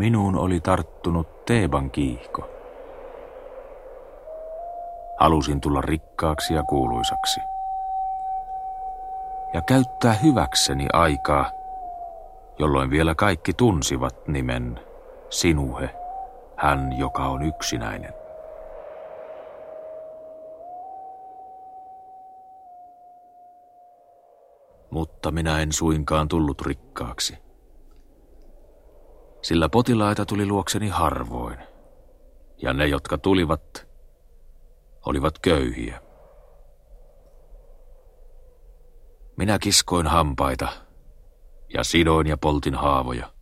Minuun oli tarttunut Teeban kiihko. Halusin tulla rikkaaksi ja kuuluisaksi. Ja käyttää hyväkseni aikaa, jolloin vielä kaikki tunsivat nimen Sinuhe, hän joka on yksinäinen. Mutta minä en suinkaan tullut rikkaaksi. Sillä potilaita tuli luokseni harvoin, ja ne, jotka tulivat, olivat köyhiä. Minä kiskoin hampaita ja sidoin ja poltin haavoja.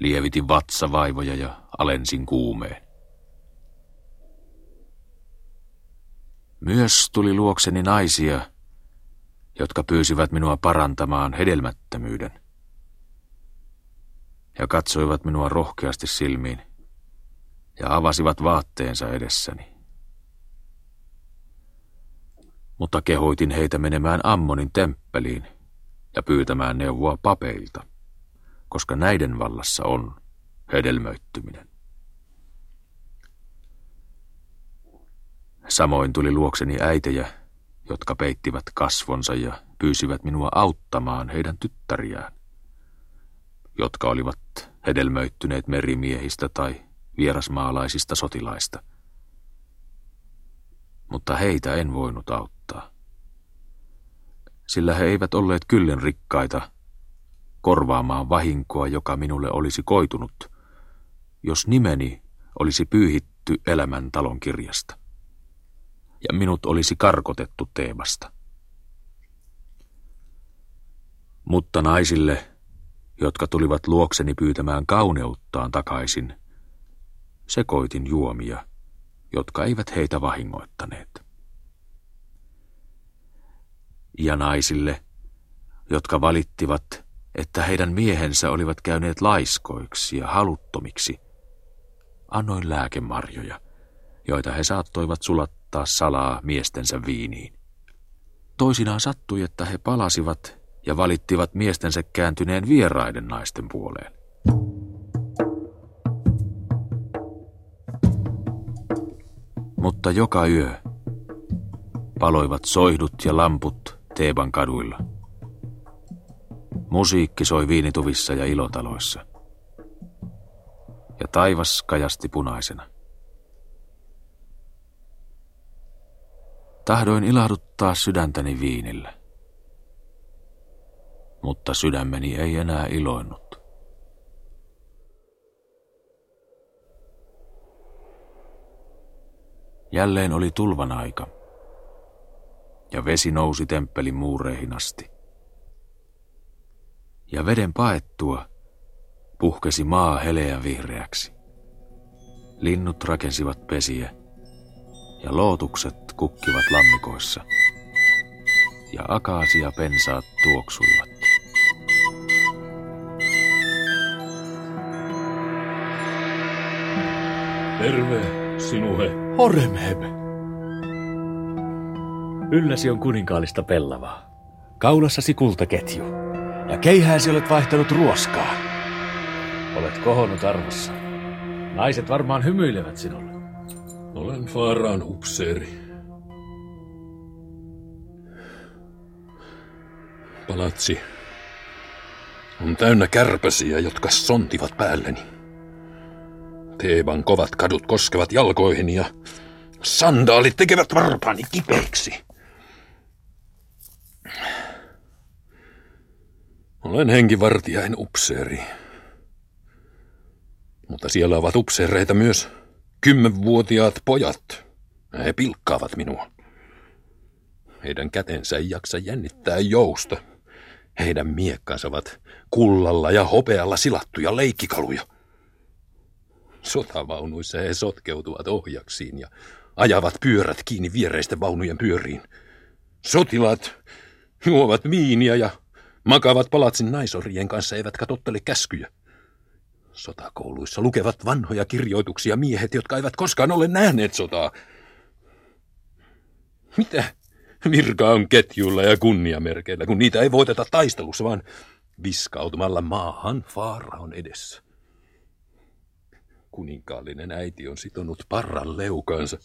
Lievitin vatsavaivoja ja alensin kuumeen. Myös tuli luokseni naisia, jotka pyysivät minua parantamaan hedelmättömyyden. Ja katsoivat minua rohkeasti silmiin ja avasivat vaatteensa edessäni. Mutta kehoitin heitä menemään Ammonin temppeliin ja pyytämään neuvoa papeilta, koska näiden vallassa on hedelmöittyminen. Samoin tuli luokseni äitejä, jotka peittivät kasvonsa ja pyysivät minua auttamaan heidän tyttäriään, jotka olivat hedelmöittyneet merimiehistä tai vierasmaalaisista sotilaista. Mutta heitä en voinut auttaa, sillä he eivät olleet kyllen rikkaita korvaamaan vahinkoa, joka minulle olisi koitunut, jos nimeni olisi pyyhitty elämän talon kirjasta ja minut olisi karkotettu teemasta. Mutta naisille, jotka tulivat luokseni pyytämään kauneuttaan takaisin, sekoitin juomia, jotka eivät heitä vahingoittaneet. Ja naisille, jotka valittivat, että heidän miehensä olivat käyneet laiskoiksi ja haluttomiksi, annoin lääkemarjoja, joita he saattoivat sulattaa salaa miestensä viiniin. Toisinaan sattui, että he palasivat ja valittivat miestensä kääntyneen vieraiden naisten puoleen. Mutta joka yö paloivat soihdut ja lamput Teeban kaduilla. Musiikki soi viinituvissa ja ilotaloissa. Ja taivas kajasti punaisena. Tahdoin ilahduttaa sydäntäni viinillä. Mutta sydämeni ei enää iloinnut. Jälleen oli tulvan aika, ja vesi nousi temppelin muureihin asti. Ja veden paettua puhkesi maa heleä vihreäksi. Linnut rakensivat pesiä, ja lootukset kukkivat lammikoissa, ja akaasia pensaat tuoksuivat. Terve, sinuhe. Horemheb. Ylläsi on kuninkaallista pellavaa. Kaulassasi kultaketju. Ja keihääsi olet vaihtanut ruoskaa. Olet kohonnut arvossa. Naiset varmaan hymyilevät sinulle. Olen Faaraan upseeri. Palatsi on täynnä kärpäsiä, jotka sontivat päälleni. Teeban kovat kadut koskevat jalkoihini ja sandaalit tekevät varpaani kipeiksi. Olen henkivartijain upseeri. Mutta siellä ovat upseereita myös Kymmenvuotiaat pojat, he pilkkaavat minua. Heidän kätensä ei jaksa jännittää jousta. Heidän miekkansa ovat kullalla ja hopealla silattuja leikkikaluja. Sotavaunuissa he sotkeutuvat ohjaksiin ja ajavat pyörät kiinni viereisten vaunujen pyöriin. Sotilaat juovat viiniä ja makaavat palatsin naisorien kanssa eivätkä tottele käskyjä. Sotakouluissa lukevat vanhoja kirjoituksia miehet, jotka eivät koskaan ole nähneet sotaa. Mitä virka on ketjuilla ja kunniamerkeillä, kun niitä ei voiteta taistelussa, vaan viskautumalla maahan on edessä. Kuninkaallinen äiti on sitonut parran leukansa.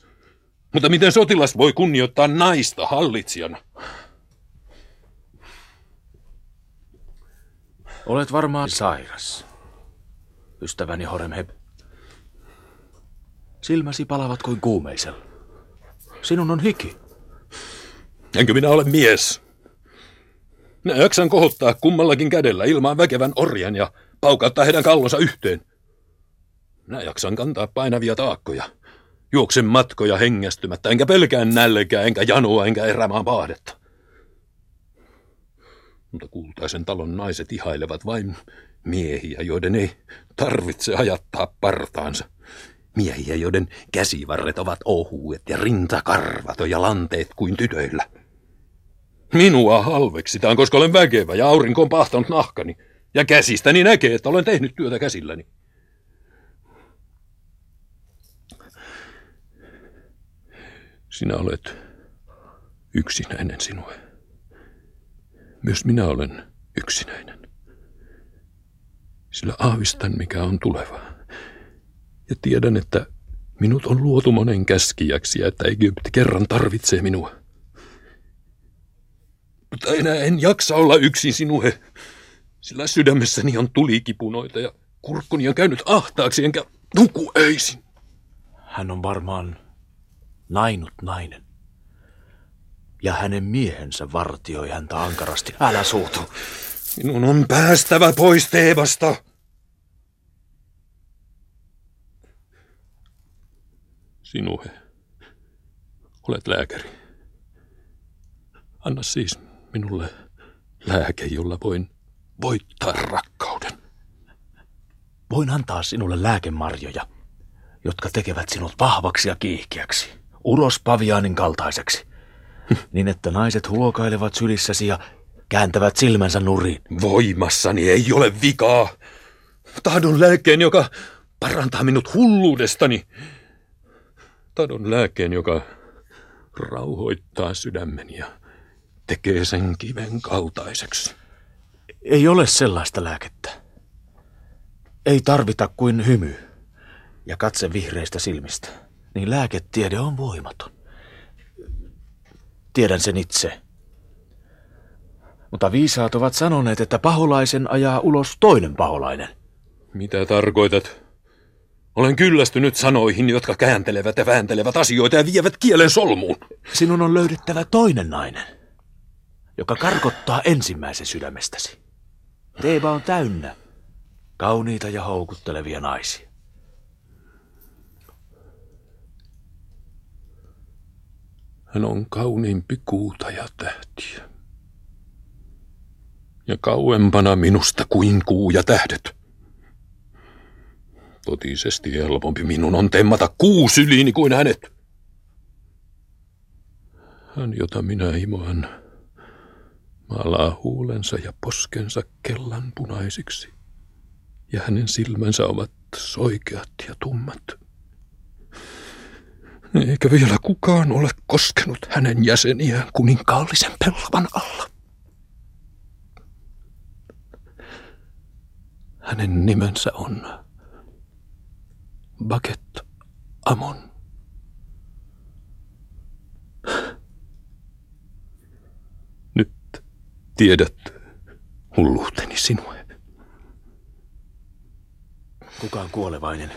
Mutta miten sotilas voi kunnioittaa naista hallitsijana? Olet varmaan sairas, ystäväni Horemheb. Silmäsi palavat kuin kuumeisella. Sinun on hiki. Enkö minä ole mies? Minä jaksan kohottaa kummallakin kädellä ilmaan väkevän orjan ja paukauttaa heidän kallonsa yhteen. Minä jaksan kantaa painavia taakkoja. Juoksen matkoja hengästymättä, enkä pelkään nälkää, enkä janoa, enkä erämaan paadetta. Mutta kultaisen talon naiset ihailevat vain miehiä, joiden ei tarvitse ajattaa partaansa. Miehiä, joiden käsivarret ovat ohuet ja rintakarvat ja lanteet kuin tytöillä. Minua halveksitaan, koska olen väkevä ja aurinko on pahtanut nahkani. Ja käsistäni näkee, että olen tehnyt työtä käsilläni. Sinä olet yksinäinen sinue. Myös minä olen yksinäinen. Sillä aavistan, mikä on tuleva. Ja tiedän, että minut on luotu monen käskijäksi ja että Egypti kerran tarvitsee minua. Mutta enää en jaksa olla yksin sinuhe, sillä sydämessäni on tulikipunoita ja kurkkuni on käynyt ahtaaksi enkä nuku öisin. Hän on varmaan nainut nainen. Ja hänen miehensä vartioi häntä ankarasti. Älä suutu. Minun on päästävä pois Teebasta. Sinuhe, olet lääkäri. Anna siis minulle lääke, jolla voin voittaa rakkauden. Voin antaa sinulle lääkemarjoja, jotka tekevät sinut vahvaksi ja kiihkeäksi, ulos paviaanin kaltaiseksi, niin että naiset huokailevat sylissäsi ja kääntävät silmänsä nuriin. Voimassani ei ole vikaa. Tahdon lääkkeen, joka parantaa minut hulluudestani. Tahdon lääkkeen, joka rauhoittaa sydämeni ja tekee sen kiven kaltaiseksi. Ei ole sellaista lääkettä. Ei tarvita kuin hymy ja katse vihreistä silmistä. Niin lääketiede on voimaton. Tiedän sen itse. Mutta viisaat ovat sanoneet, että paholaisen ajaa ulos toinen paholainen. Mitä tarkoitat? Olen kyllästynyt sanoihin, jotka kääntelevät ja vääntelevät asioita ja vievät kielen solmuun. Sinun on löydettävä toinen nainen, joka karkottaa ensimmäisen sydämestäsi. Teeba on täynnä kauniita ja houkuttelevia naisia. Hän on kauniimpi kuuta ja tähtiä. Ja kauempana minusta kuin kuu ja tähdet. Totisesti helpompi minun on temmata kuu syliini kuin hänet. Hän, jota minä himoan, maalaa huulensa ja poskensa kellan punaisiksi, ja hänen silmänsä ovat soikeat ja tummat. Eikä vielä kukaan ole koskenut hänen jäseniään kuninkaallisen pellavan alla. Hänen nimensä on Baket Amon. Nyt tiedät hulluuteni sinue. Kukaan kuolevainen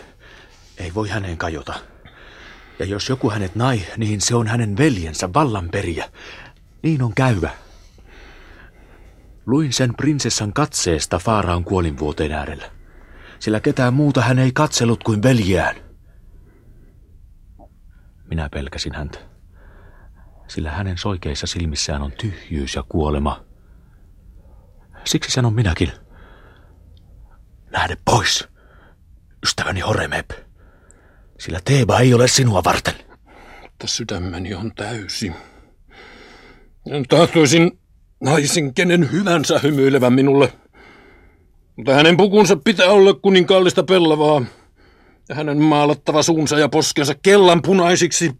ei voi häneen kajota. Ja jos joku hänet nai, niin se on hänen veljensä vallanperiä. Niin on käyvä. Luin sen prinsessan katseesta Faaraan kuolinvuoteen äärellä, sillä ketään muuta hän ei katsellut kuin veljeään. Minä pelkäsin häntä, sillä hänen soikeissa silmissään on tyhjyys ja kuolema. Siksi sanon minäkin, lähde pois, ystäväni Horemep, sillä Teeba ei ole sinua varten. Mutta sydämeni on täysi. Tahtoisin naisen kenen hyvänsä hymyilevän minulle. Mutta hänen pukunsa pitää olla kuninkaallista pellavaa. Ja hänen maalattava suunsa ja poskensa kellan punaisiksi.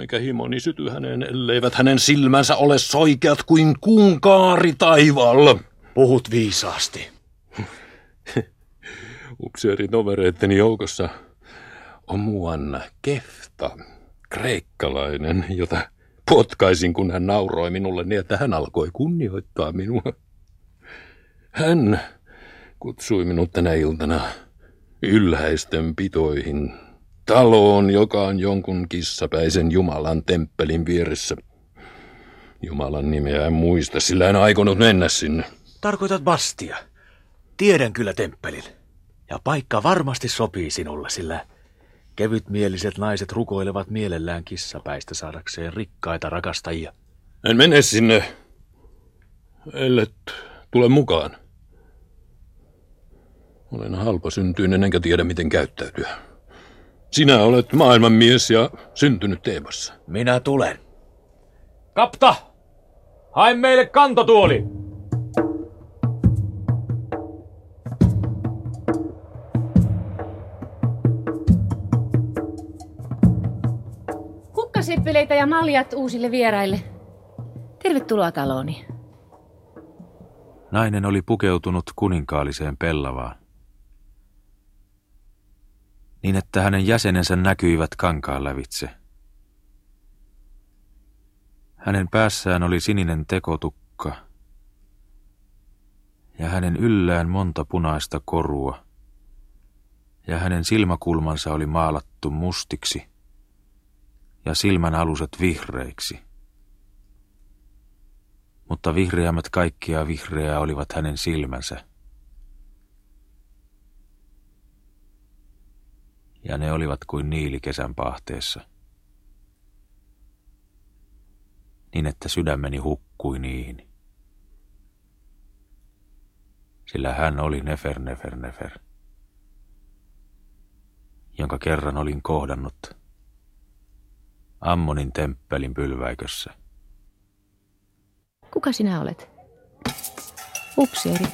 Eikä himoni syty häneen, elleivät hänen silmänsä ole soikeat kuin kuun kaari taivaalla. Puhut viisaasti. Upseeritovereitteni joukossa on muuanna Kefta, kreikkalainen, jota potkaisin, kun hän nauroi minulle niin, että hän alkoi kunnioittaa minua. Hän kutsui minut tänä iltana ylhäisten pitoihin taloon, joka on jonkun kissapäisen Jumalan temppelin vieressä. Jumalan nimeä en muista, sillä en aikonut mennä sinne. Tarkoitat Bastia. Tiedän kyllä temppelin. Ja paikka varmasti sopii sinulle, sillä kevytmieliset naiset rukoilevat mielellään kissapäistä saadakseen rikkaita rakastajia. En mene sinne, ellet tule mukaan. Olen halpa syntyinen enkä tiedä miten käyttäytyä. Sinä olet maailmanmies ja syntynyt Teemassa. Minä tulen. Kapta! Hae meille kantotuoli! Kukkaseppeleitä ja maljat uusille vieraille. Tervetuloa talooni. Nainen oli pukeutunut kuninkaalliseen pellavaan. Niin, että hänen jäsenensä näkyivät kankaan lävitse. Hänen päässään oli sininen tekotukka ja hänen yllään monta punaista korua ja hänen silmäkulmansa oli maalattu mustiksi ja silmän aluset vihreiksi. Mutta vihreämmät kaikkia vihreää olivat hänen silmänsä. Ja ne olivat kuin niili kesän pahteessa. Niin että sydämeni hukkui niihin. Sillä hän oli Nefer, Nefer, Nefer jonka kerran olin kohdannut Ammonin temppelin pylväikössä. Kuka sinä olet? Upseeri.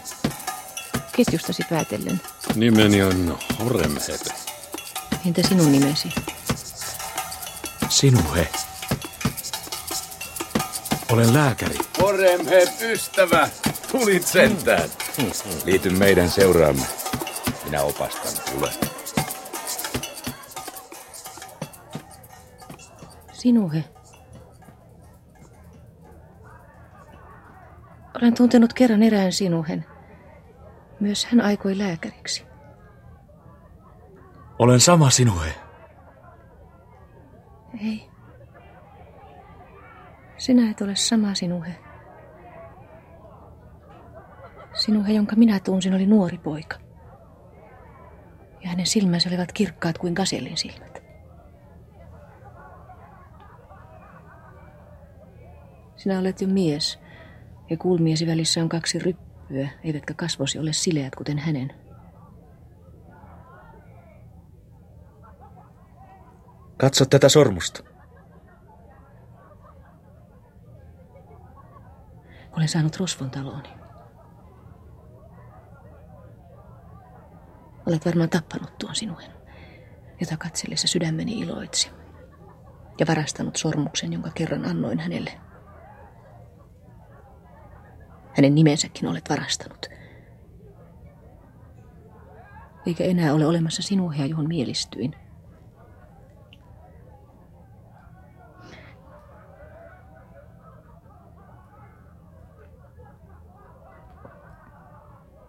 Ketjustasi päätellen. Nimeni on Horemheb. Entä sinun nimesi? Sinuhe. Olen lääkäri. Horemheb, ystävä! Tulit sentään. Liity meidän seuraamme. Minä opastan. Tule. Sinuhe. Olen tuntenut kerran erään sinuhen. Myös hän aikoi lääkäriksi. Olen sama sinuhe. Ei. Sinä et ole sama sinuhe. Sinuhe, jonka minä tunsin, oli nuori poika. Ja hänen silmänsä olivat kirkkaat kuin kasellin silmät. Sinä olet jo mies, ja kulmiesi välissä on kaksi ryppyä, eivätkä kasvosi ole sileät kuten hänen. Katso tätä sormusta. Olen saanut rosvon talooni. Olet varmaan tappanut tuon sinuen, jota katsellessa sydämeni iloitsi. Ja varastanut sormuksen, jonka kerran annoin hänelle hänen nimensäkin olet varastanut. Eikä enää ole olemassa sinuhea, johon mielistyin.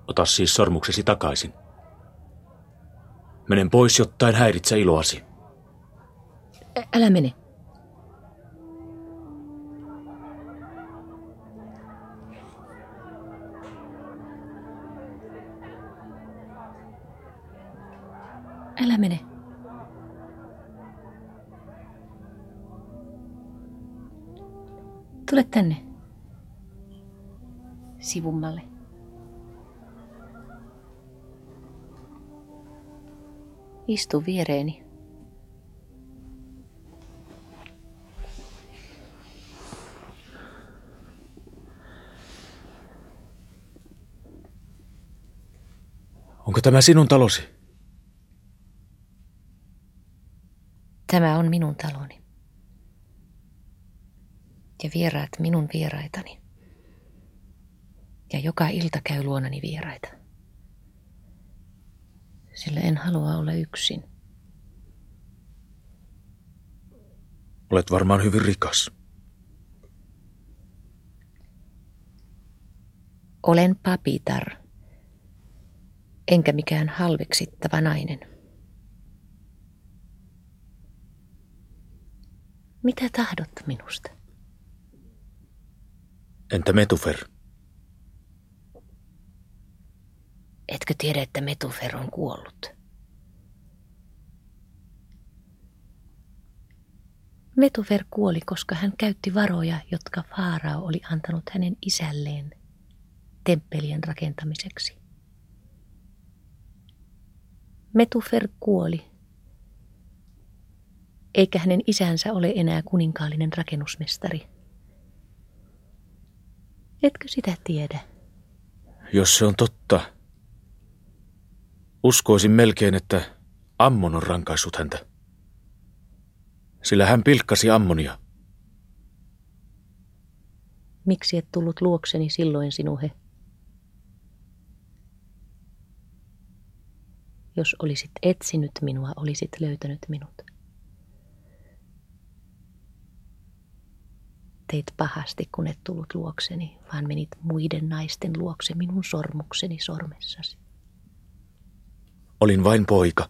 Ota siis sormuksesi takaisin. Menen pois, jotta en häiritse iloasi. Ä- älä mene. Älä mene. Tule tänne. Sivummalle. Istu viereeni. Onko tämä sinun talosi? Tämä on minun taloni. Ja vieraat minun vieraitani. Ja joka ilta käy luonani vieraita. Sillä en halua olla yksin. Olet varmaan hyvin rikas. Olen papitar, enkä mikään halveksittava nainen. Mitä tahdot minusta? Entä Metufer? Etkö tiedä, että Metufer on kuollut? Metufer kuoli, koska hän käytti varoja, jotka Faarao oli antanut hänen isälleen temppelien rakentamiseksi. Metufer kuoli, eikä hänen isänsä ole enää kuninkaallinen rakennusmestari. Etkö sitä tiedä? Jos se on totta, uskoisin melkein, että Ammon on rankaissut häntä. Sillä hän pilkkasi Ammonia. Miksi et tullut luokseni silloin, sinuhe? Jos olisit etsinyt minua, olisit löytänyt minut. Teit pahasti, kun et tullut luokseni, vaan menit muiden naisten luokse minun sormukseni sormessasi. Olin vain poika.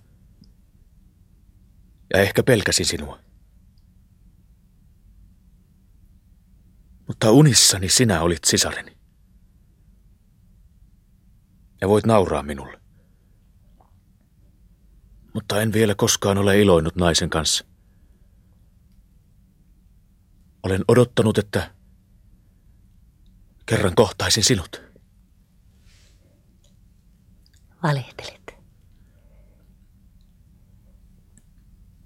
Ja ehkä pelkäsin sinua. Mutta unissani sinä olit sisareni. Ja voit nauraa minulle. Mutta en vielä koskaan ole iloinut naisen kanssa. Olen odottanut, että kerran kohtaisin sinut. Valehtelet.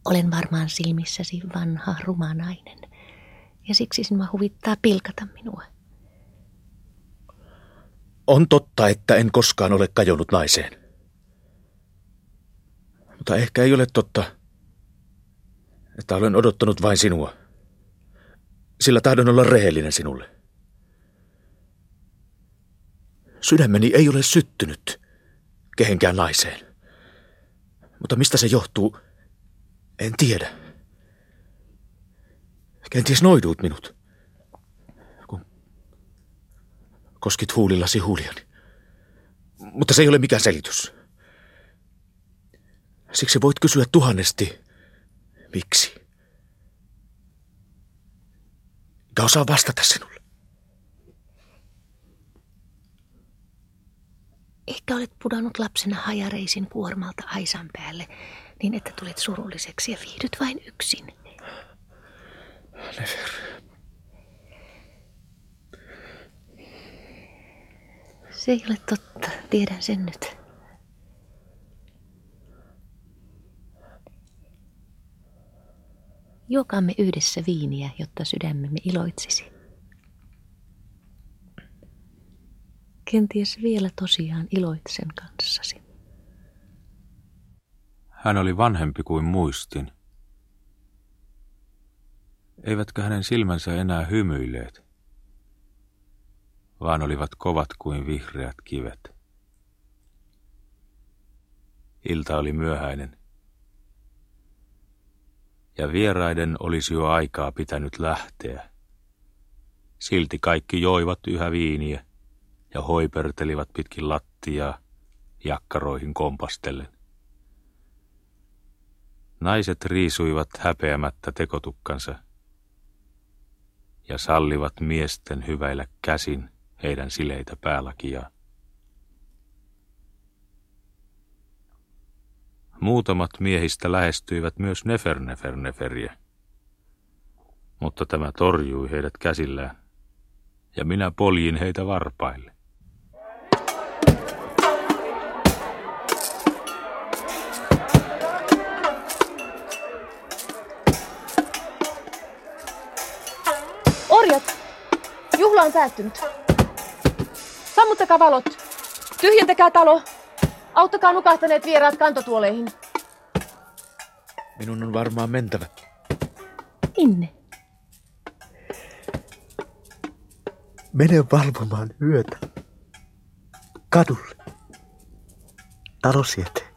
Olen varmaan silmissäsi vanha, ruma nainen, ja siksi sinua huvittaa pilkata minua. On totta, että en koskaan ole kajonnut naiseen. Mutta ehkä ei ole totta, että olen odottanut vain sinua. Sillä tahdon olla rehellinen sinulle. Sydämeni ei ole syttynyt kehenkään naiseen. Mutta mistä se johtuu, en tiedä. Kenties noiduit minut, kun koskit huulillasi huuliani. Mutta se ei ole mikään selitys. Siksi voit kysyä tuhannesti, miksi. Enkä osaa vastata sinulle. Ehkä olet pudonnut lapsena hajareisin kuormalta aisan päälle, niin että tulet surulliseksi ja viihdyt vain yksin. Nefer. Se ei ole totta, tiedän sen nyt. Juokaamme yhdessä viiniä, jotta sydämemme iloitsisi. Kenties vielä tosiaan iloitsen kanssasi. Hän oli vanhempi kuin muistin. Eivätkö hänen silmänsä enää hymyilleet, vaan olivat kovat kuin vihreät kivet. Ilta oli myöhäinen. Ja vieraiden olisi jo aikaa pitänyt lähteä. Silti kaikki joivat yhä viiniä ja hoipertelivat pitkin lattiaa jakkaroihin kompastellen. Naiset riisuivat häpeämättä tekotukkansa ja sallivat miesten hyväillä käsin heidän sileitä päälakiaan. Muutamat miehistä lähestyivät myös Neferneferneferiä, mutta tämä torjui heidät käsillään, ja minä poljin heitä varpaille. Orjat! Juhla on päättynyt. Sammuttakaa valot. Tyhjentäkää talo. Auttakaa nukahtaneet vieraat kantotuoleihin. Minun on varmaan mentävä. Inne. Mene valvomaan yötä. Kadulle. Talosi eteen.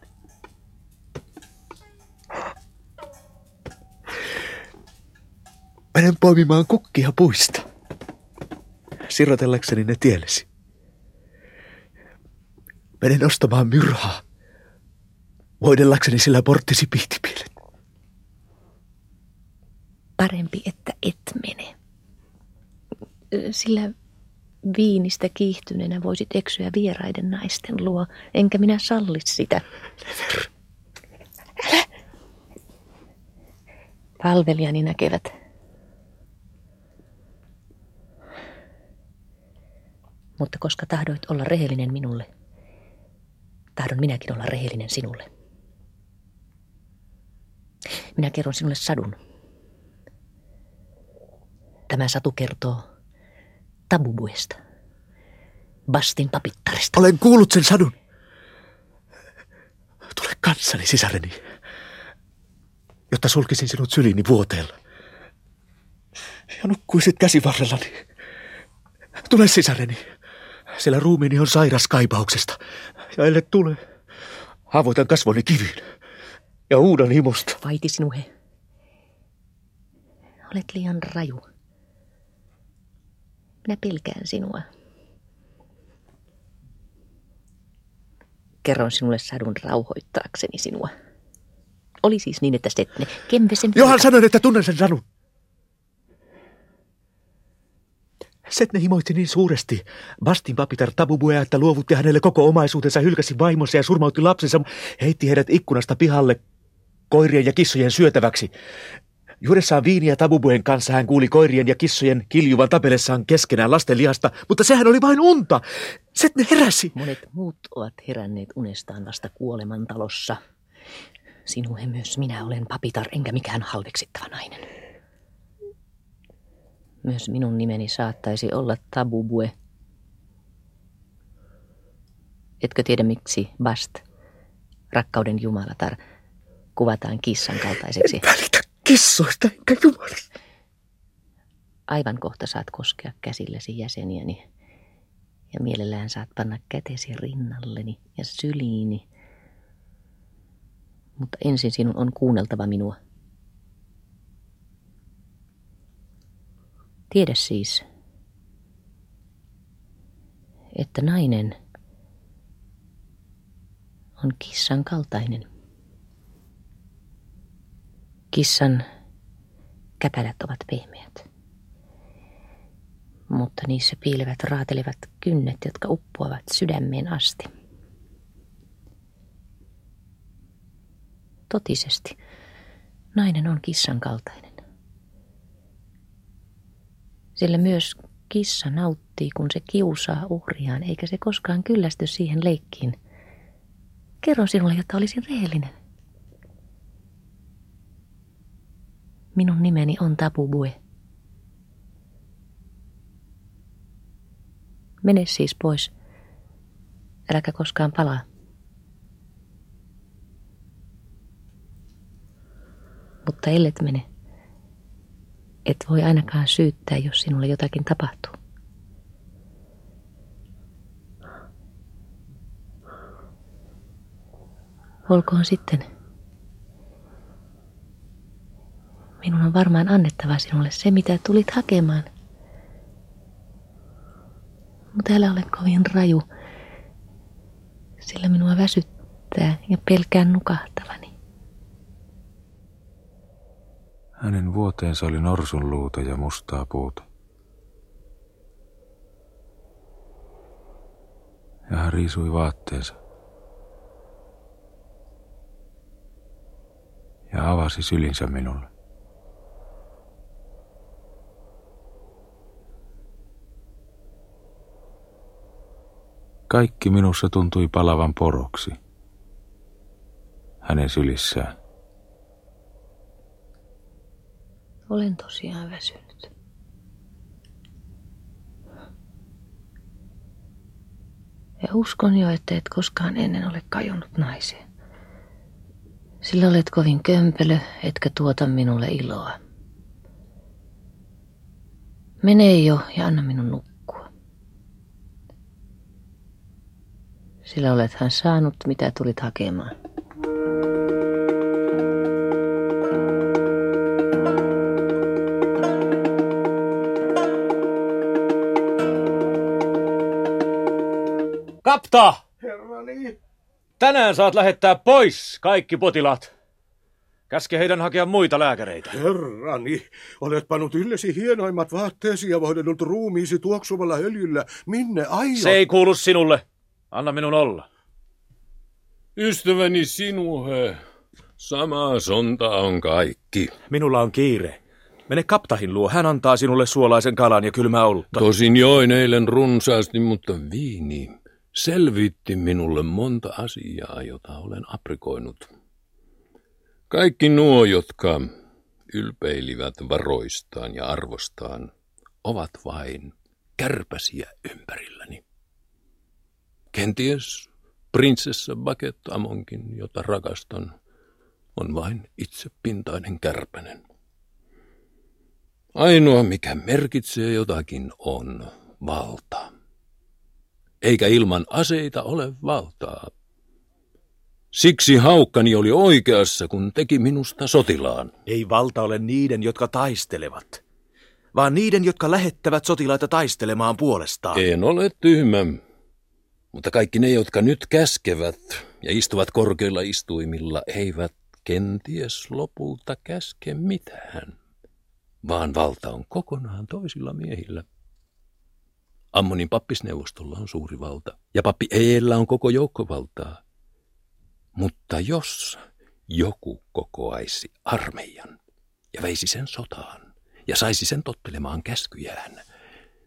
Menen poimimaan kukkia puista. Sirotellakseni ne tielesi. Menen ostamaan myrhaa. Voidellakseni sillä porttisi pihtipielet. Parempi, että et mene. Sillä viinistä kiihtyneenä voisit eksyä vieraiden naisten luo, enkä minä salli sitä. Never. Älä. Palvelijani näkevät. Mutta koska tahdoit olla rehellinen minulle, tahdon minäkin olla rehellinen sinulle. Minä kerron sinulle sadun. Tämä satu kertoo Tabubuesta, Bastin papittarista. Olen kuullut sen sadun. Tule kanssani, sisareni, jotta sulkisin sinut syliini vuoteella. Ja nukkuisit käsivarrellani. Tule, sisareni, sillä ruumiini on sairas kaipauksesta. Ja ellei tule, haavoitan kasvoni kiviin ja uudan himosta. Vaiti sinuhe. Olet liian raju. Minä pelkään sinua. Kerron sinulle sadun rauhoittaakseni sinua. Oli siis niin, että Stetne kempesen... Johan sanoin, että tunnen sen sadun. Setne himoitti niin suuresti Bastin papitar Tabubuea, että luovutti hänelle koko omaisuutensa, hylkäsi vaimonsa ja surmautti lapsensa, heitti heidät ikkunasta pihalle koirien ja kissojen syötäväksi. Juodessaan viiniä Tabubuen kanssa hän kuuli koirien ja kissojen kiljuvan tapelessaan keskenään lasten lihasta, mutta sehän oli vain unta. Setne heräsi. Monet muut ovat heränneet unestaan vasta kuoleman talossa. Myös minä olen papitar, enkä mikään halveksittava nainen. Myös minun nimeni saattaisi olla Tabubue. Etkö tiedä miksi Bast, rakkauden jumalatar, kuvataan kissan kaltaiseksi? En välitä kissoista enkä jumalista. Aivan kohta saat koskea käsillesi jäseniäni ja mielellään saat panna kätesi rinnalleni ja syliini. Mutta ensin sinun on kuunneltava minua. Tiedä siis, että nainen on kissan kaltainen. Kissan käpälät ovat pehmeät, mutta niissä piilevät raatelevat kynnet, jotka uppoavat sydämeen asti. Totisesti, nainen on kissan kaltainen. Sillä myös kissa nauttii, kun se kiusaa uhriaan, eikä se koskaan kyllästy siihen leikkiin. Kerron sinulle, jotta olisin rehellinen. Minun nimeni on Tabubue. Mene siis pois. Äläkä koskaan palaa. Mutta ellet mene, et voi ainakaan syyttää, jos sinulle jotakin tapahtuu. Olkoon sitten. Minun on varmaan annettava sinulle se, mitä tulit hakemaan. Mutta älä ole kovin raju, sillä minua väsyttää ja pelkään nukahtavani. Hänen vuoteensa oli norsun luuta ja mustaa puuta. Ja hän riisui vaatteensa. Ja avasi sylinsä minulle. Kaikki minussa tuntui palavan poroksi. Hänen sylissään. Olen tosiaan väsynyt. Ja uskon jo, että et koskaan ennen ole kajonnut naiseen. Sillä olet kovin kömpelö, etkä tuota minulle iloa. Mene jo ja anna minun nukkua. Sillä olethan saanut, mitä tulit hakemaan. Kapta! Herrani. Tänään saat lähettää pois kaikki potilaat. Käske heidän hakea muita lääkäreitä. Herrani, olet pannut yllesi hienoimmat vaatteesi ja vohdennut ruumiisi tuoksuvalla öljyllä. Minne aiot? Se ei kuulu sinulle. Anna minun olla. Ystäväni sinuhe, sama sonta on kaikki. Minulla on kiire. Mene kaptahin luo, hän antaa sinulle suolaisen kalan ja kylmää olutta. Tosin join eilen runsaasti, mutta viini selvitti minulle monta asiaa, jota olen aprikoinut. Kaikki nuo, jotka ylpeilivät varoistaan ja arvostaan, ovat vain kärpäsiä ympärilläni. Kenties prinsessa Bakettamonkin, jota rakastan, on vain itsepintainen kärpänen. Ainoa, mikä merkitsee jotakin, on valta. Eikä ilman aseita ole valtaa. Siksi haukkani oli oikeassa, kun teki minusta sotilaan. Ei valta ole niiden, jotka taistelevat, vaan niiden, jotka lähettävät sotilaita taistelemaan puolestaan. En ole tyhmä, mutta kaikki ne, jotka nyt käskevät ja istuvat korkeilla istuimilla, eivät kenties lopulta käske mitään, vaan valta on kokonaan toisilla miehillä. Ammonin pappisneuvostolla on suuri valta, ja pappi Eellä on koko joukko valtaa. Mutta jos joku kokoaisi armeijan ja veisi sen sotaan ja saisi sen tottelemaan käskyjään,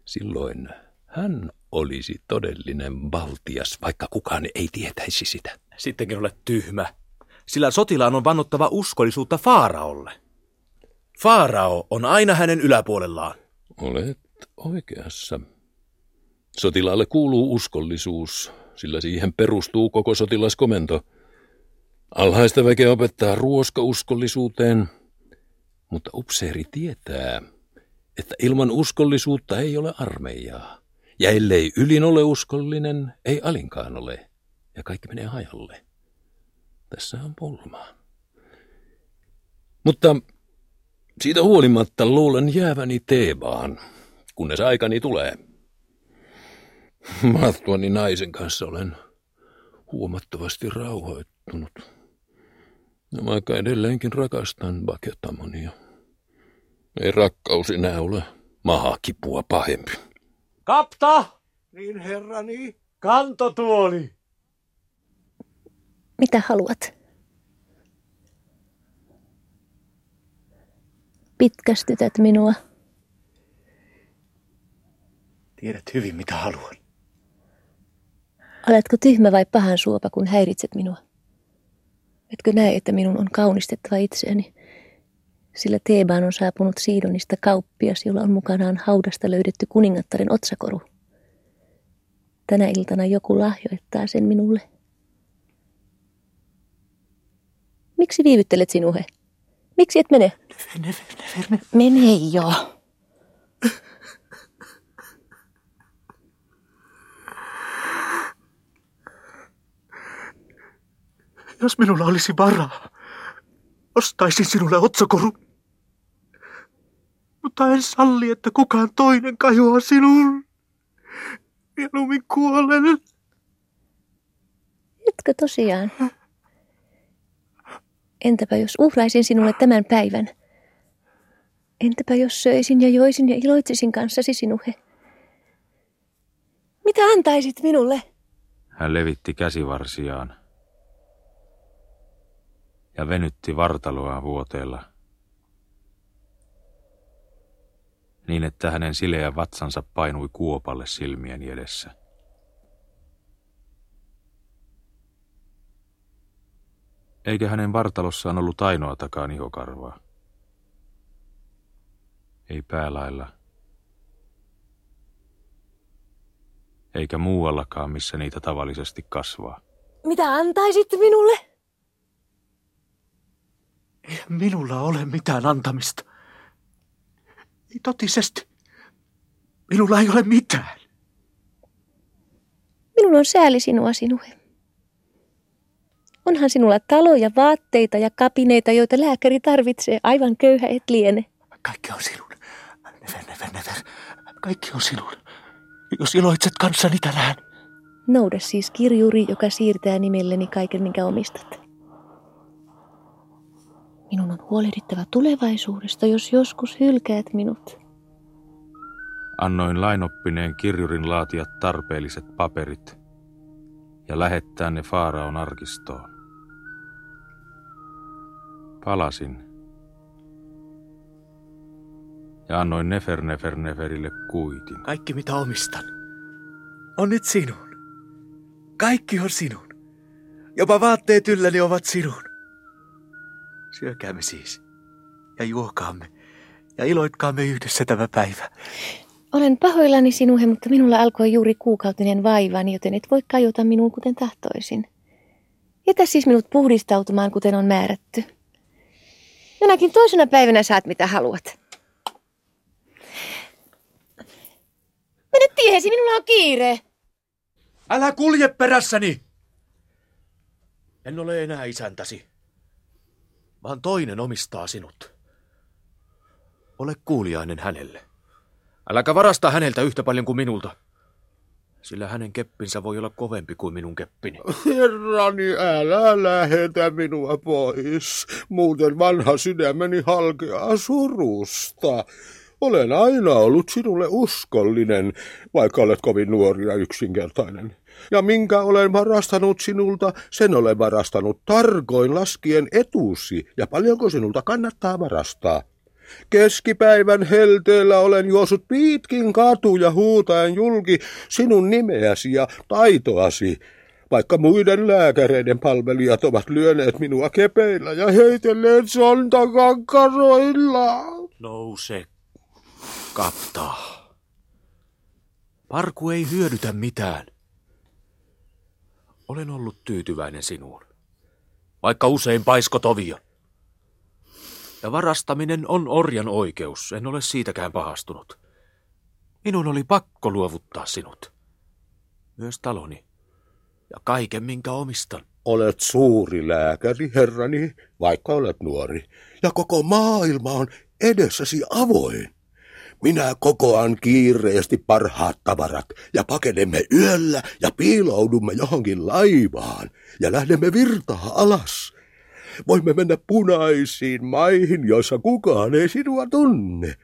silloin hän olisi todellinen valtias, vaikka kukaan ei tietäisi sitä. Sittenkin olet tyhmä, sillä sotilaan on vannottava uskollisuutta Faaraolle. Faarao on aina hänen yläpuolellaan. Olet oikeassa. Sotilaalle kuuluu uskollisuus, sillä siihen perustuu koko sotilaskomento – Alhaista väkeä opettaa ruoska uskollisuuteen, mutta upseeri tietää, että ilman uskollisuutta ei ole armeijaa. Ja ellei ylin ole uskollinen, ei alinkaan ole. Ja kaikki menee hajalle. Tässä on pulma. Mutta siitä huolimatta luulen jääväni Teebaan, kunnes aikani tulee. Mahtuani naisen kanssa olen huomattavasti rauhoittunut. No vaikka edelleenkin rakastan Baketamonia. Ei rakkaus enää ole mahakipua pahempi. Kapta! Niin herrani. Kantotuoli! Mitä haluat? Pitkästytät minua. Tiedät hyvin, mitä haluan. Oletko tyhmä vai pahan suopa, kun häiritset minua? Etkö näe, että minun on kaunistettava itseäni? Sillä Teebaan on saapunut Siidonista kauppias, jolla on mukanaan haudasta löydetty kuningattaren otsakoru. Tänä iltana joku lahjoittaa sen minulle. Miksi viivyttelet sinuhe? Miksi et mene? Mene jo. Jos minulla olisi varaa, ostaisin sinulle otsakoru. Mutta en salli, että kukaan toinen kajoaa sinuun. Mieluummin kuolen. Etkö tosiaan? Entäpä jos uhraisin sinulle tämän päivän? Entäpä jos söisin ja joisin ja iloitsisin kanssasi sinuhe? Mitä antaisit minulle? Hän levitti käsivarsiaan ja venytti vartaloa vuoteella. Niin, että hänen sileä vatsansa painui kuopalle silmien edessä. Eikä hänen vartalossaan ollut ainoatakaan ihokarvaa. Ei päälailla. Eikä muuallakaan, missä niitä tavallisesti kasvaa. Mitä antaisit minulle? Eihän minulla ole mitään antamista. Ei totisesti. Minulla ei ole mitään. Minulla on sääli sinua, sinuhe. Onhan sinulla taloja, vaatteita ja kapineita, joita lääkäri tarvitsee. Aivan köyhä et liene. Kaikki on sinun. Never, never, never. Kaikki on sinun. Jos iloitset kanssani tänään, Nouda siis kirjuri, joka siirtää nimelleni kaiken, minkä omistat. Minun on huolehdittava tulevaisuudesta, jos joskus hylkäät minut. Annoin lainoppineen kirjurin laatia tarpeelliset paperit ja lähettää ne Faaraon arkistoon. Palasin ja annoin Nefer Nefer Neferille kuitin. Kaikki mitä omistan on nyt sinun. Kaikki on sinun. Jopa vaatteet ylläni ovat sinun. Syökäämme siis ja juokaamme ja iloitkaamme yhdessä tämä päivä. Olen pahoillani sinuhe, mutta minulla alkoi juuri kuukautinen vaivani, joten et voi kajota minuun kuten tahtoisin. Jätä siis minut puhdistautumaan, kuten on määrätty. Jonakin toisena päivänä saat mitä haluat. Mene tiehesi, minulla on kiire. Älä kulje perässäni! En ole enää isäntäsi, vaan toinen omistaa sinut. Ole kuuliainen hänelle. Äläkä varasta häneltä yhtä paljon kuin minulta, sillä hänen keppinsä voi olla kovempi kuin minun keppini. Herrani, älä lähetä minua pois. Muuten vanha sydämeni halkeaa surusta. Olen aina ollut sinulle uskollinen, vaikka olet kovin nuori ja yksinkertainen. Ja minkä olen varastanut sinulta, sen olen varastanut tarkoin laskien etusi, ja paljonko sinulta kannattaa varastaa. Keskipäivän helteellä olen juossut pitkin katuja huutaen julki sinun nimeäsi ja taitoasi, vaikka muiden lääkäreiden palvelijat ovat lyöneet minua kepeillä ja heitelleet sontakankaroilla. Nouse, kaptaa. Parku ei hyödytä mitään. Olen ollut tyytyväinen sinuun, vaikka usein paiskot ovia. Ja varastaminen on orjan oikeus, en ole siitäkään pahastunut. Minun oli pakko luovuttaa sinut. Myös taloni. Ja kaiken, minkä omistan. Olet suuri lääkäri, herrani, vaikka olet nuori, ja koko maailma on edessäsi avoin. Minä kokoan kiireesti parhaat tavarat ja pakenemme yöllä ja piiloudumme johonkin laivaan ja lähdemme virtaa alas. Voimme mennä punaisiin maihin, joissa kukaan ei sinua tunne.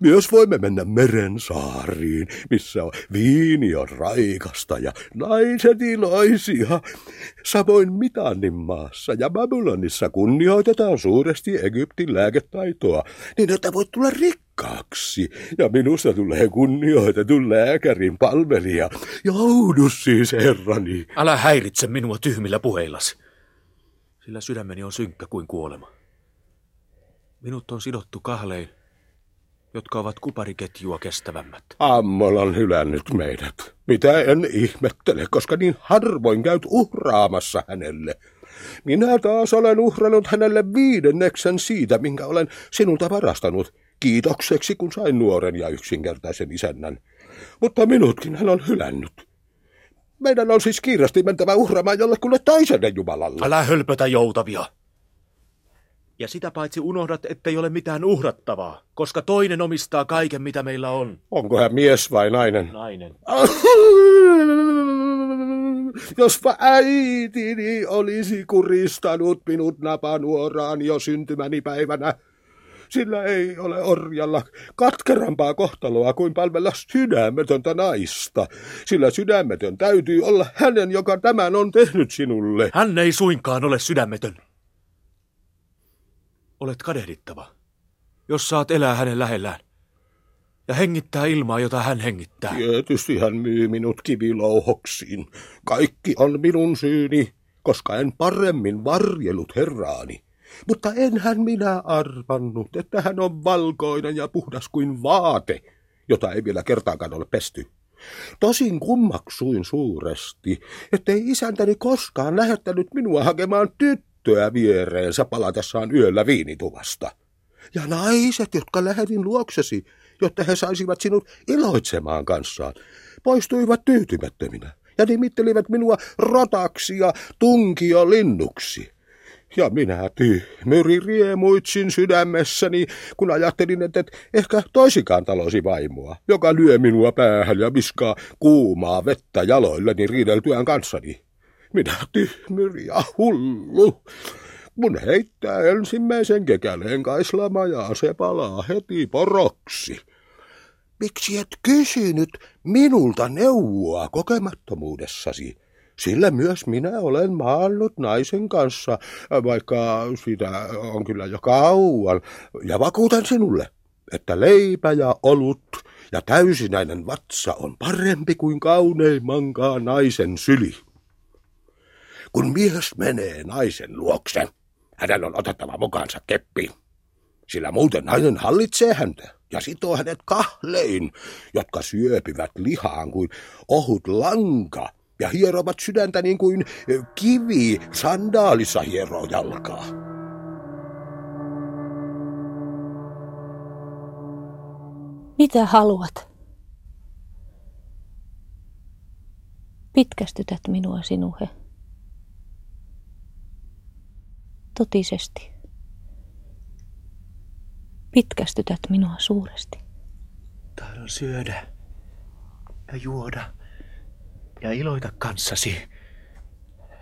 Myös voimme mennä meren saariin, missä on viini on raikasta ja naiset iloisia. Samoin Mitanin maassa ja Babylonissa kunnioitetaan suuresti Egyptin lääketaitoa, niin että voit tulla rikkaaksi. Ja minusta tulee kunnioitetun lääkärin palvelija. Joudu siis, herrani. Älä häiritse minua tyhmillä puheillasi, sillä sydämeni on synkkä kuin kuolema. Minut on sidottu kahlein jotka ovat kupariketjua kestävämmät. Ammon on hylännyt meidät. Mitä en ihmettele, koska niin harvoin käyt uhraamassa hänelle. Minä taas olen uhrannut hänelle viidenneksen siitä, minkä olen sinulta varastanut, kiitokseksi kun sain nuoren ja yksinkertaisen isännän. Mutta minutkin hän on hylännyt. Meidän on siis kiirasti mentävä uhraamaan jollekulle toiselle Jumalalle. Älä hölpötä joutavia. Ja sitä paitsi unohdat, ettei ole mitään uhrattavaa, koska toinen omistaa kaiken, mitä meillä on. Onko hän mies vai nainen? Nainen. Jospa äitini olisi kuristanut minut napanuoraan jo syntymäni päivänä. Sillä ei ole orjalla katkerampaa kohtaloa kuin palvella sydämetöntä naista, sillä sydämetön täytyy olla hänen, joka tämän on tehnyt sinulle. Hän ei suinkaan ole sydämetön. Olet kadehdittava, jos saat elää hänen lähellään ja hengittää ilmaa, jota hän hengittää. Tietysti hän myy minut kivilouhoksiin. Kaikki on minun syyni, koska en paremmin varjellut herraani. Mutta enhän minä arvannut, että hän on valkoinen ja puhdas kuin vaate, jota ei vielä kertaakaan ole pesty. Tosin kummaksuin suuresti, ettei isäntäni koskaan lähettänyt minua hakemaan tyttöä viereensä palatessaan yöllä viinituvasta. Ja naiset, jotka lähetin luoksesi, jotta he saisivat sinut iloitsemaan kanssaan, poistuivat tyytymättöminä ja nimittelivät minua rotaksi ja tunkio linnuksi. Ja minä tyhmyri riemuitsin sydämessäni, kun ajattelin, että et ehkä toisikaan talosi vaimoa, joka lyö minua päähän ja viskaa kuumaa vettä jaloilleni riideltyään kanssani. Minä tyhmyri ja hullu. Mun heittää ensimmäisen kekäleen kaislama ja se palaa heti poroksi. Miksi et kysynyt minulta neuvoa kokemattomuudessasi? Sillä myös minä olen maallut naisen kanssa, vaikka sitä on kyllä jo kauan. Ja vakuutan sinulle, että leipä ja olut ja täysinäinen vatsa on parempi kuin kauneimmankaan naisen syli. Kun mies menee naisen luokse, hänen on otettava mukaansa keppi, sillä muuten nainen hallitsee häntä ja sitoo hänet kahlein, jotka syöpivät lihaan kuin ohut lanka ja hierovat sydäntä niin kuin kivi sandaalissa hieroo jalkaa. Mitä haluat? Pitkästytät minua sinuhe. Totisesti. Pitkästytät minua suuresti. Tahdon syödä ja juoda ja iloita kanssasi,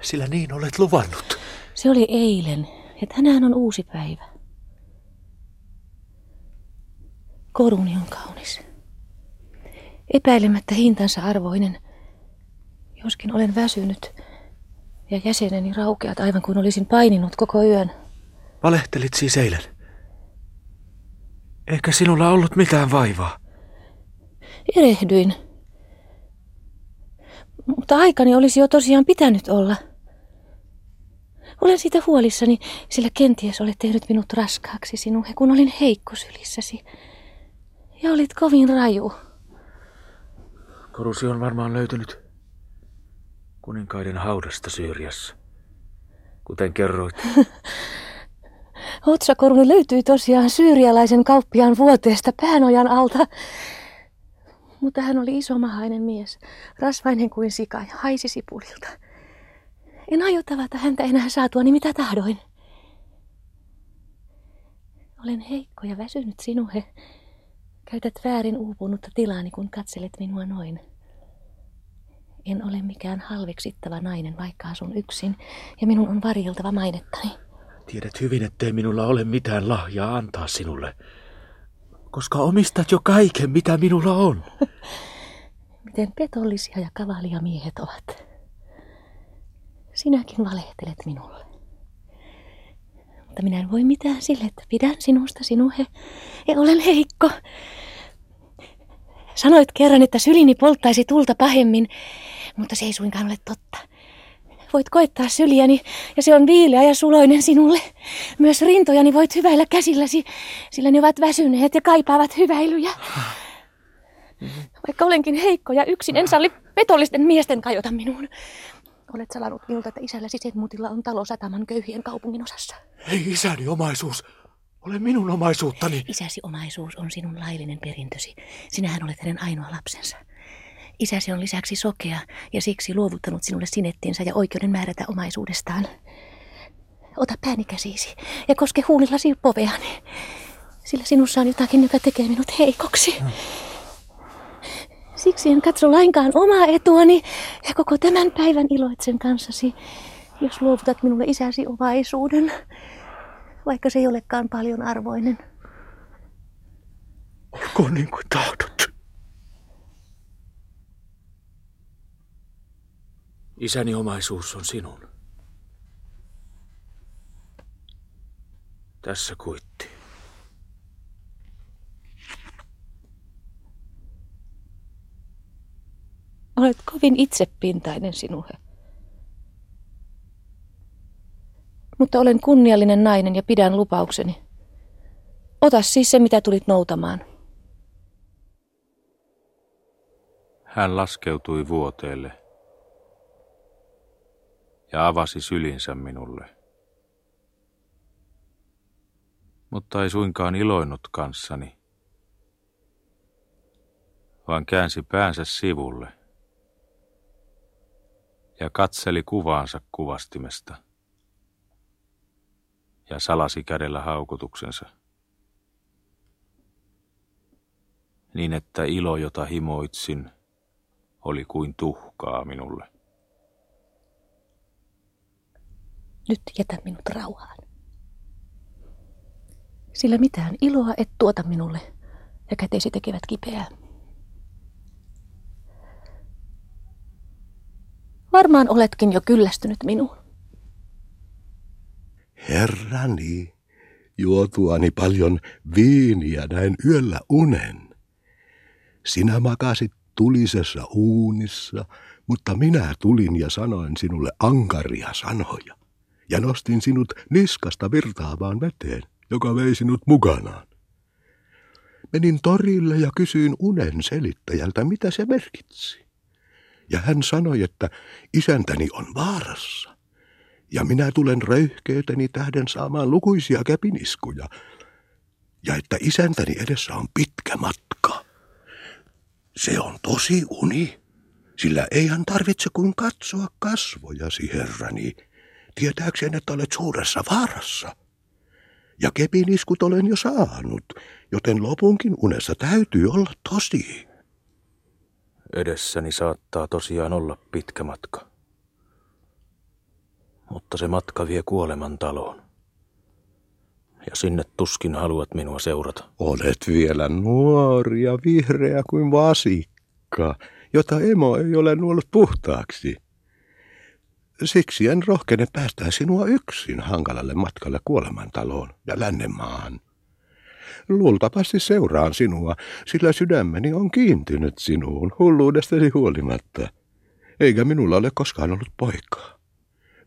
sillä niin olet luvannut. Se oli eilen, ja tänään on uusi päivä. Koruni on kaunis. Epäilemättä hintansa arvoinen, joskin olen väsynyt ja jäseneni raukeat aivan kuin olisin paininut koko yön. Valehtelit siis eilen. Eikä sinulla ollut mitään vaivaa. Erehdyin. Mutta aikani olisi jo tosiaan pitänyt olla. Olen siitä huolissani, sillä kenties olet tehnyt minut raskaaksi sinuhe, kun olin heikko sylissäsi. Ja olit kovin raju. Korusi on varmaan löytynyt kuninkaiden haudasta Syyriassa, kuten kerroit. Otsakoruni löytyi tosiaan syyrialaisen kauppiaan vuoteesta päänojan alta. Mutta hän oli isomahainen mies, rasvainen kuin sika ja haisi sipulilta. En aio tavata häntä enää saatuani mitä tahdoin. Olen heikko ja väsynyt sinuhe. Käytät väärin uupunutta tilaani, kun katselet minua noin. En ole mikään halveksittava nainen, vaikka asun yksin, ja minun on varjeltava mainettani. Tiedät hyvin, ettei minulla ole mitään lahjaa antaa sinulle, koska omistat jo kaiken, mitä minulla on. Miten petollisia ja kavalia miehet ovat. Sinäkin valehtelet minulle. Mutta minä en voi mitään sille, että pidän sinusta, sinuhe, ja olen heikko. Sanoit kerran, että sylini polttaisi tulta pahemmin, mutta se ei suinkaan ole totta. Voit koittaa syliäni, ja se on viileä ja suloinen sinulle. Myös rintojani voit hyväillä käsilläsi, sillä ne ovat väsyneet ja kaipaavat hyväilyjä. Vaikka olenkin heikko ja yksin, en salli petollisten miesten kajota minuun. Olet salannut minulta, että isälläsi Setmutilla on talo sataman köyhien kaupungin osassa. Ei isäni omaisuus. Ole minun omaisuuttani. Isäsi omaisuus on sinun laillinen perintösi. Sinähän olet hänen ainoa lapsensa. Isäsi on lisäksi sokea ja siksi luovuttanut sinulle sinettinsä ja oikeuden määrätä omaisuudestaan. Ota pääni käsisi ja koske huulillasi poveani, sillä sinussa on jotakin, joka tekee minut heikoksi. Siksi en katso lainkaan omaa etuani ja koko tämän päivän iloitsen kanssasi, jos luovutat minulle isäsi omaisuuden, vaikka se ei olekaan paljon arvoinen. Olkoon niin kuin tahdot. Isäni omaisuus on sinun. Tässä kuitti. Olet kovin itsepintainen sinuhe. Mutta olen kunniallinen nainen ja pidän lupaukseni. Ota siis se, mitä tulit noutamaan. Hän laskeutui vuoteelle ja avasi sylinsä minulle. Mutta ei suinkaan iloinut kanssani, vaan käänsi päänsä sivulle ja katseli kuvaansa kuvastimesta. ja salasi kädellä haukotuksensa. Niin että ilo, jota himoitsin, oli kuin tuhkaa minulle. Nyt jätä minut rauhaan. Sillä mitään iloa et tuota minulle, ja kätesi tekevät kipeää. Varmaan oletkin jo kyllästynyt minuun. Herrani, juotuani paljon viiniä näin yöllä unen. Sinä makasit tulisessa uunissa, mutta minä tulin ja sanoin sinulle ankaria sanoja. Ja nostin sinut niskasta virtaavaan veteen, joka vei sinut mukanaan. Menin torille ja kysyin unen selittäjältä, mitä se merkitsi. Ja hän sanoi, että isäntäni on vaarassa. Ja minä tulen röyhkeyteni tähden saamaan lukuisia käpiniskuja. Ja että isäntäni edessä on pitkä matka. Se on tosi uni, sillä eihän tarvitse kuin katsoa kasvojasi, herrani, tietääkseen, että olet suuressa vaarassa. Ja kepiniskut olen jo saanut, joten lopunkin unessa täytyy olla tosi. Edessäni saattaa tosiaan olla pitkä matka. Mutta se matka vie kuoleman taloon. Ja sinne tuskin haluat minua seurata. Olet vielä nuori ja vihreä kuin vasikka, jota emo ei ole nuollut puhtaaksi. Siksi en rohkene päästää sinua yksin hankalalle matkalle kuolemantaloon ja lännemaahan. Luultavasti seuraan sinua, sillä sydämeni on kiintynyt sinuun hulluudestasi huolimatta. Eikä minulla ole koskaan ollut poikaa.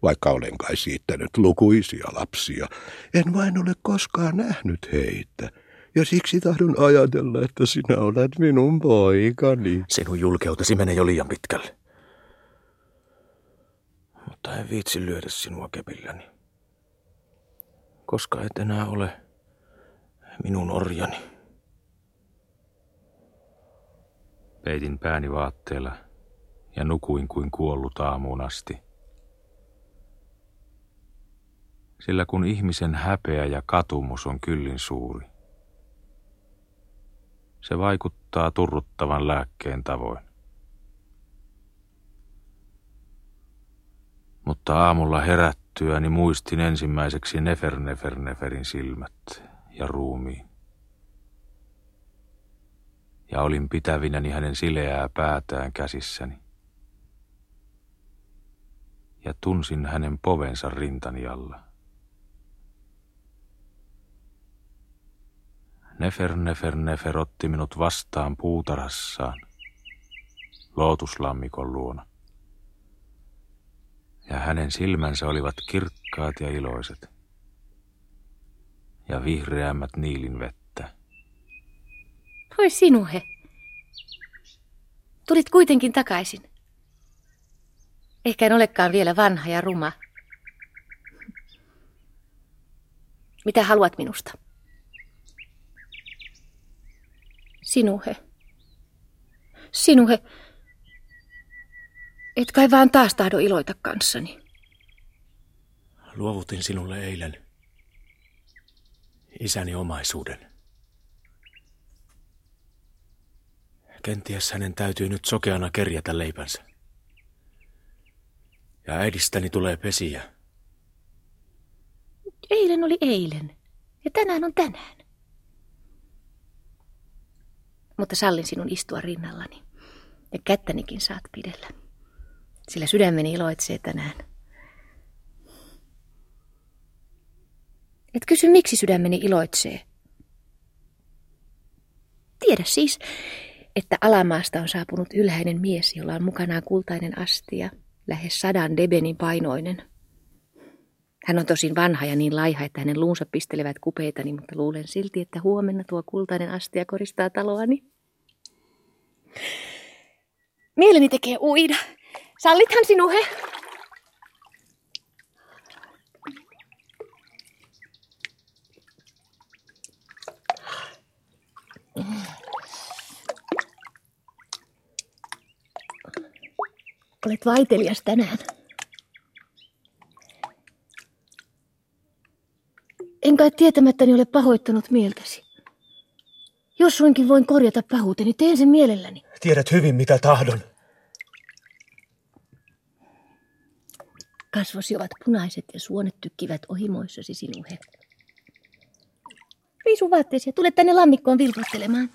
Vaikka olen kai siittänyt lukuisia lapsia, en vain ole koskaan nähnyt heitä. Ja siksi tahdon ajatella, että sinä olet minun poikani. Sinun julkeutesi menee jo liian pitkälle. Mutta en viitsi lyödä sinua kepilläni. Koska et enää ole minun orjani. Peitin pääni vaatteella ja nukuin kuin kuollut aamuun asti. Sillä kun ihmisen häpeä ja katumus on kyllin suuri, se vaikuttaa turruttavan lääkkeen tavoin. Mutta aamulla herättyäni muistin ensimmäiseksi Nefer Nefer Neferin silmät ja ruumiin. Ja olin pitävinäni hänen sileää päätään käsissäni. Ja tunsin hänen povensa rintani alla. Nefer, nefer, nefer otti minut vastaan puutarassaan, lootuslammikon luona. Ja hänen silmänsä olivat kirkkaat ja iloiset ja vihreämmät niilin vettä. Voi sinuhe. Tulit kuitenkin takaisin. Ehkä en olekaan vielä vanha ja ruma. Mitä haluat minusta? Sinuhe. Sinuhe. Et kai vaan taas tahdo iloita kanssani. Luovutin sinulle eilen isäni omaisuuden. Kenties hänen täytyy nyt sokeana kerjätä leipänsä. Ja äidistäni tulee pesiä. Eilen oli eilen. Ja tänään on tänään. Mutta sallin sinun istua rinnallani. Ja kättänikin saat pidellä. Sillä sydämeni iloitsee tänään. Et kysy, miksi sydämeni iloitsee. Tiedä siis, että alamaasta on saapunut ylhäinen mies, jolla on mukanaan kultainen astia, lähes sadan debenin painoinen. Hän on tosin vanha ja niin laiha, että hänen luunsa pistelevät kupeitani, mutta luulen silti, että huomenna tuo kultainen astia koristaa taloani. Mieleni tekee uida. Sallithan sinuhe? Olet vaitelias tänään. Enkä tietämättäni ole pahoittanut mieltäsi. Jos suinkin voin korjata pahuuteni, teen sen mielelläni. Tiedät hyvin, mitä tahdon. Kasvosi ovat punaiset ja suonet tykkivät ohimoissasi sinuhe. Riisu vaatteesi ja tule tänne lammikkoon vilkuttelemaan.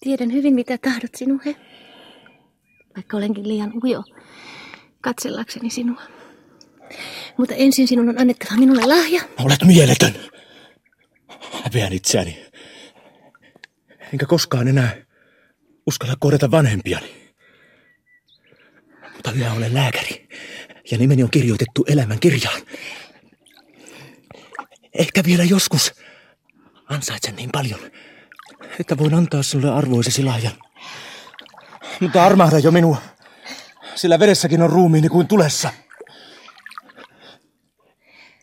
Tiedän hyvin, mitä tahdot sinuhe. Vaikka olenkin liian ujo katsellakseni sinua. Mutta ensin sinun on annettava minulle lahja. Olet mieletön. Häpeän itseäni. Enkä koskaan enää uskalla kohdata vanhempiani. Mutta minä olen lääkäri ja nimeni on kirjoitettu elämän kirjaan. Ehkä vielä joskus ansaitsen niin paljon, että voin antaa sinulle arvoisesi lahjan. Mutta armahda jo minua, sillä vedessäkin on ruumiini kuin tulessa.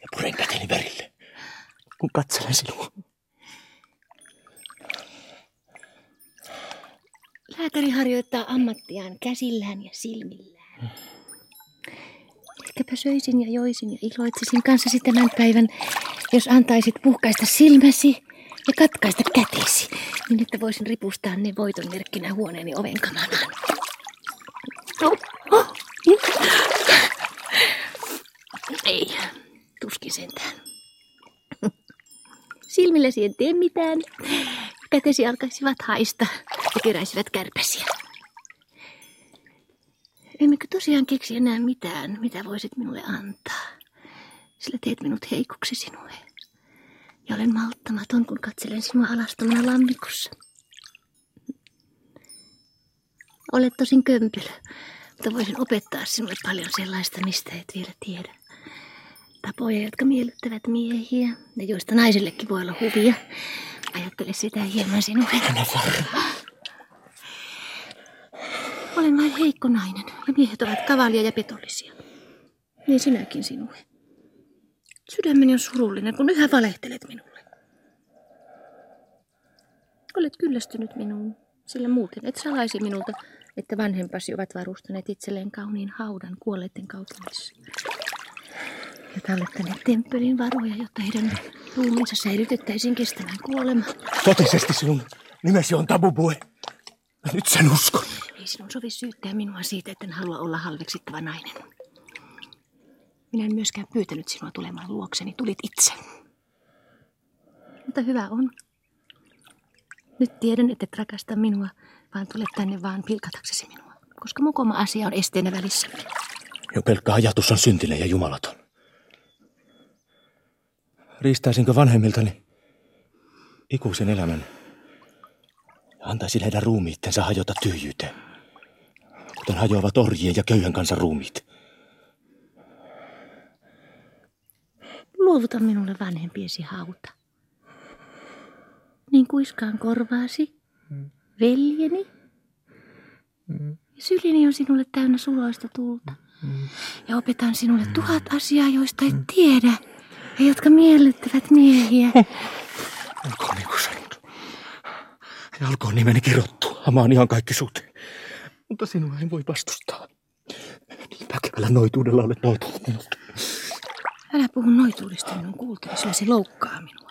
Ja puren käteni verille, kun katselen sinua. Lääkäri harjoittaa ammattiaan käsillään ja silmillään. Ehkäpä söisin ja joisin ja iloitsisin kanssasi tämän päivän, jos antaisit puhkaista silmäsi ja katkaista kätesi, niin että voisin ripustaa ne voiton merkkinä huoneeni oven kamanaan. Oh, oh. Ei, tuskin sentään. Silmillesi en tee mitään. Kätesi alkaisivat haista ja keräisivät kärpäsiä. Emmekö tosiaan keksi enää mitään, mitä voisit minulle antaa? Sillä teet minut heikoksi sinulle. Ja olen malttamaton, kun katselen sinua alastomana lammikossa. Olet tosin kömpelö, mutta voisin opettaa sinulle paljon sellaista, mistä et vielä tiedä. Tapoja, jotka miellyttävät miehiä ja joista naisellekin voi olla huvia. Ajattele sitä hieman sinulle. Olen vain heikko nainen ja miehet ovat kavalia ja petollisia. Niin sinäkin sinulle. Sydämeni on surullinen, kun yhä valehtelet minulle. Olet kyllästynyt minuun, sillä muuten et salaisi minulta, että vanhempasi ovat varustaneet itselleen kauniin haudan kuolleiden kaupungissa. Ja tallettaneet temppelin varoja, jotta heidän ruumiinsa säilytettäisiin kestävän kuolema. Totisesti sinun nimesi on Tabubue. Nyt sen uskon. Ei sinun sovi syyttää minua siitä, että en halua olla halveksittava nainen. Minä en myöskään pyytänyt sinua tulemaan luokseni, tulit itse. Mutta hyvä on. Nyt tiedän, että et rakasta minua, vaan tulet tänne vaan pilkataksesi minua, koska mukoma asia on esteenä välissämme. Jo pelkkä ajatus on syntinen ja jumalaton. Riistäisinkö vanhemmiltani ikuisen elämän ja antaisin heidän ruumiittensa hajota tyhjyyteen, kuten hajoavat orjien ja köyhän kansan ruumiit. Luovuta minulle vanhempiesi hauta. Niin kuiskaan korvaasi, veljeni. Ja syliini on sinulle täynnä suloista tulta. Ja opetan sinulle tuhat asiaa, joista et tiedä ja jotka miellyttävät miehiä. Olkoon niin kuin sanot. Ja olkoon nimeni kirottu hamaan ihan kaikki suteen. Mutta sinua en voi vastustaa. Niin väkevällä noituudella olet noitellut minut. Älä puhu noituudesta minun kuultani, sillä se loukkaa minua.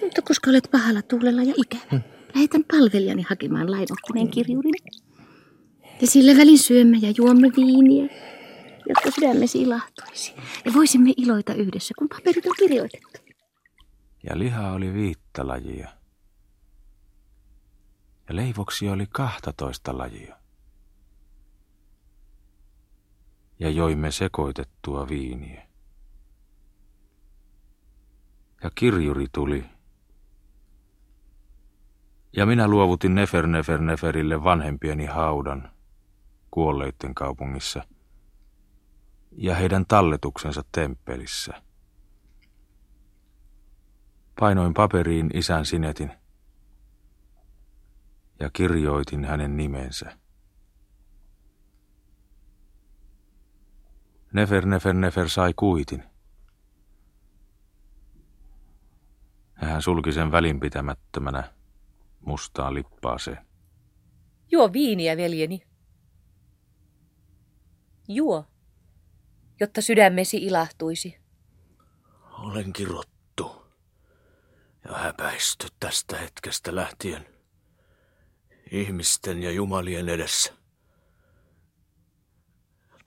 Mutta koska olet pahalla tuulella ja ikävä, lähetän palvelijani hakemaan lainottineen kirjurin. Ja sillä välin syömme ja juomme viiniä, jotta sydämesi ilahtuisi. Ja voisimme iloita yhdessä, kun paperit on kirjoitettu. Ja liha oli viittä lajia. Ja leivoksia oli kahtatoista lajia. Ja joimme sekoitettua viiniä. Ja kirjuri tuli. Ja minä luovutin Nefer Nefer Neferille vanhempieni haudan kuolleiden kaupungissa ja heidän talletuksensa temppelissä. Painoin paperiin isän sinetin ja kirjoitin hänen nimensä. Nefer, Nefer, Nefer sai kuitin. Hän sulki sen välinpitämättömänä mustaan lippaaseen. Juo viiniä, veljeni. Juo, jotta sydämesi ilahtuisi. Olen kirottu ja häpäisty tästä hetkestä lähtien ihmisten ja jumalien edessä.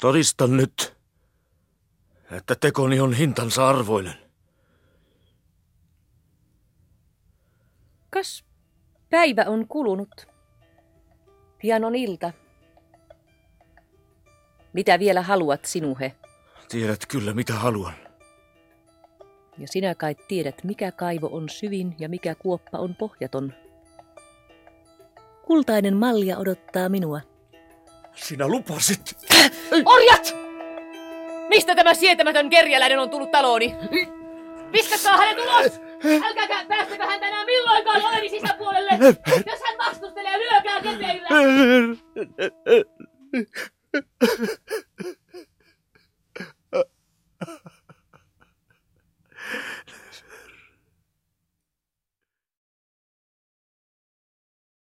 Todistan nyt, että tekoni on hintansa arvoinen. Kas päivä on kulunut. Pian on ilta. Mitä vielä haluat, sinuhe? Tiedät kyllä, mitä haluan. Ja sinä kai tiedät, mikä kaivo on syvin ja mikä kuoppa on pohjaton. Kultainen malja odottaa minua. Sinä lupasit. Orjat! Mistä tämä sietämätön kerjäläinen on tullut talooni? Piskatkaa hänet ulos! Älkääkä päästäkö häntä enää milloinkaan oleni sisäpuolelle! Jos hän vastustelee, lyökää kepeillä!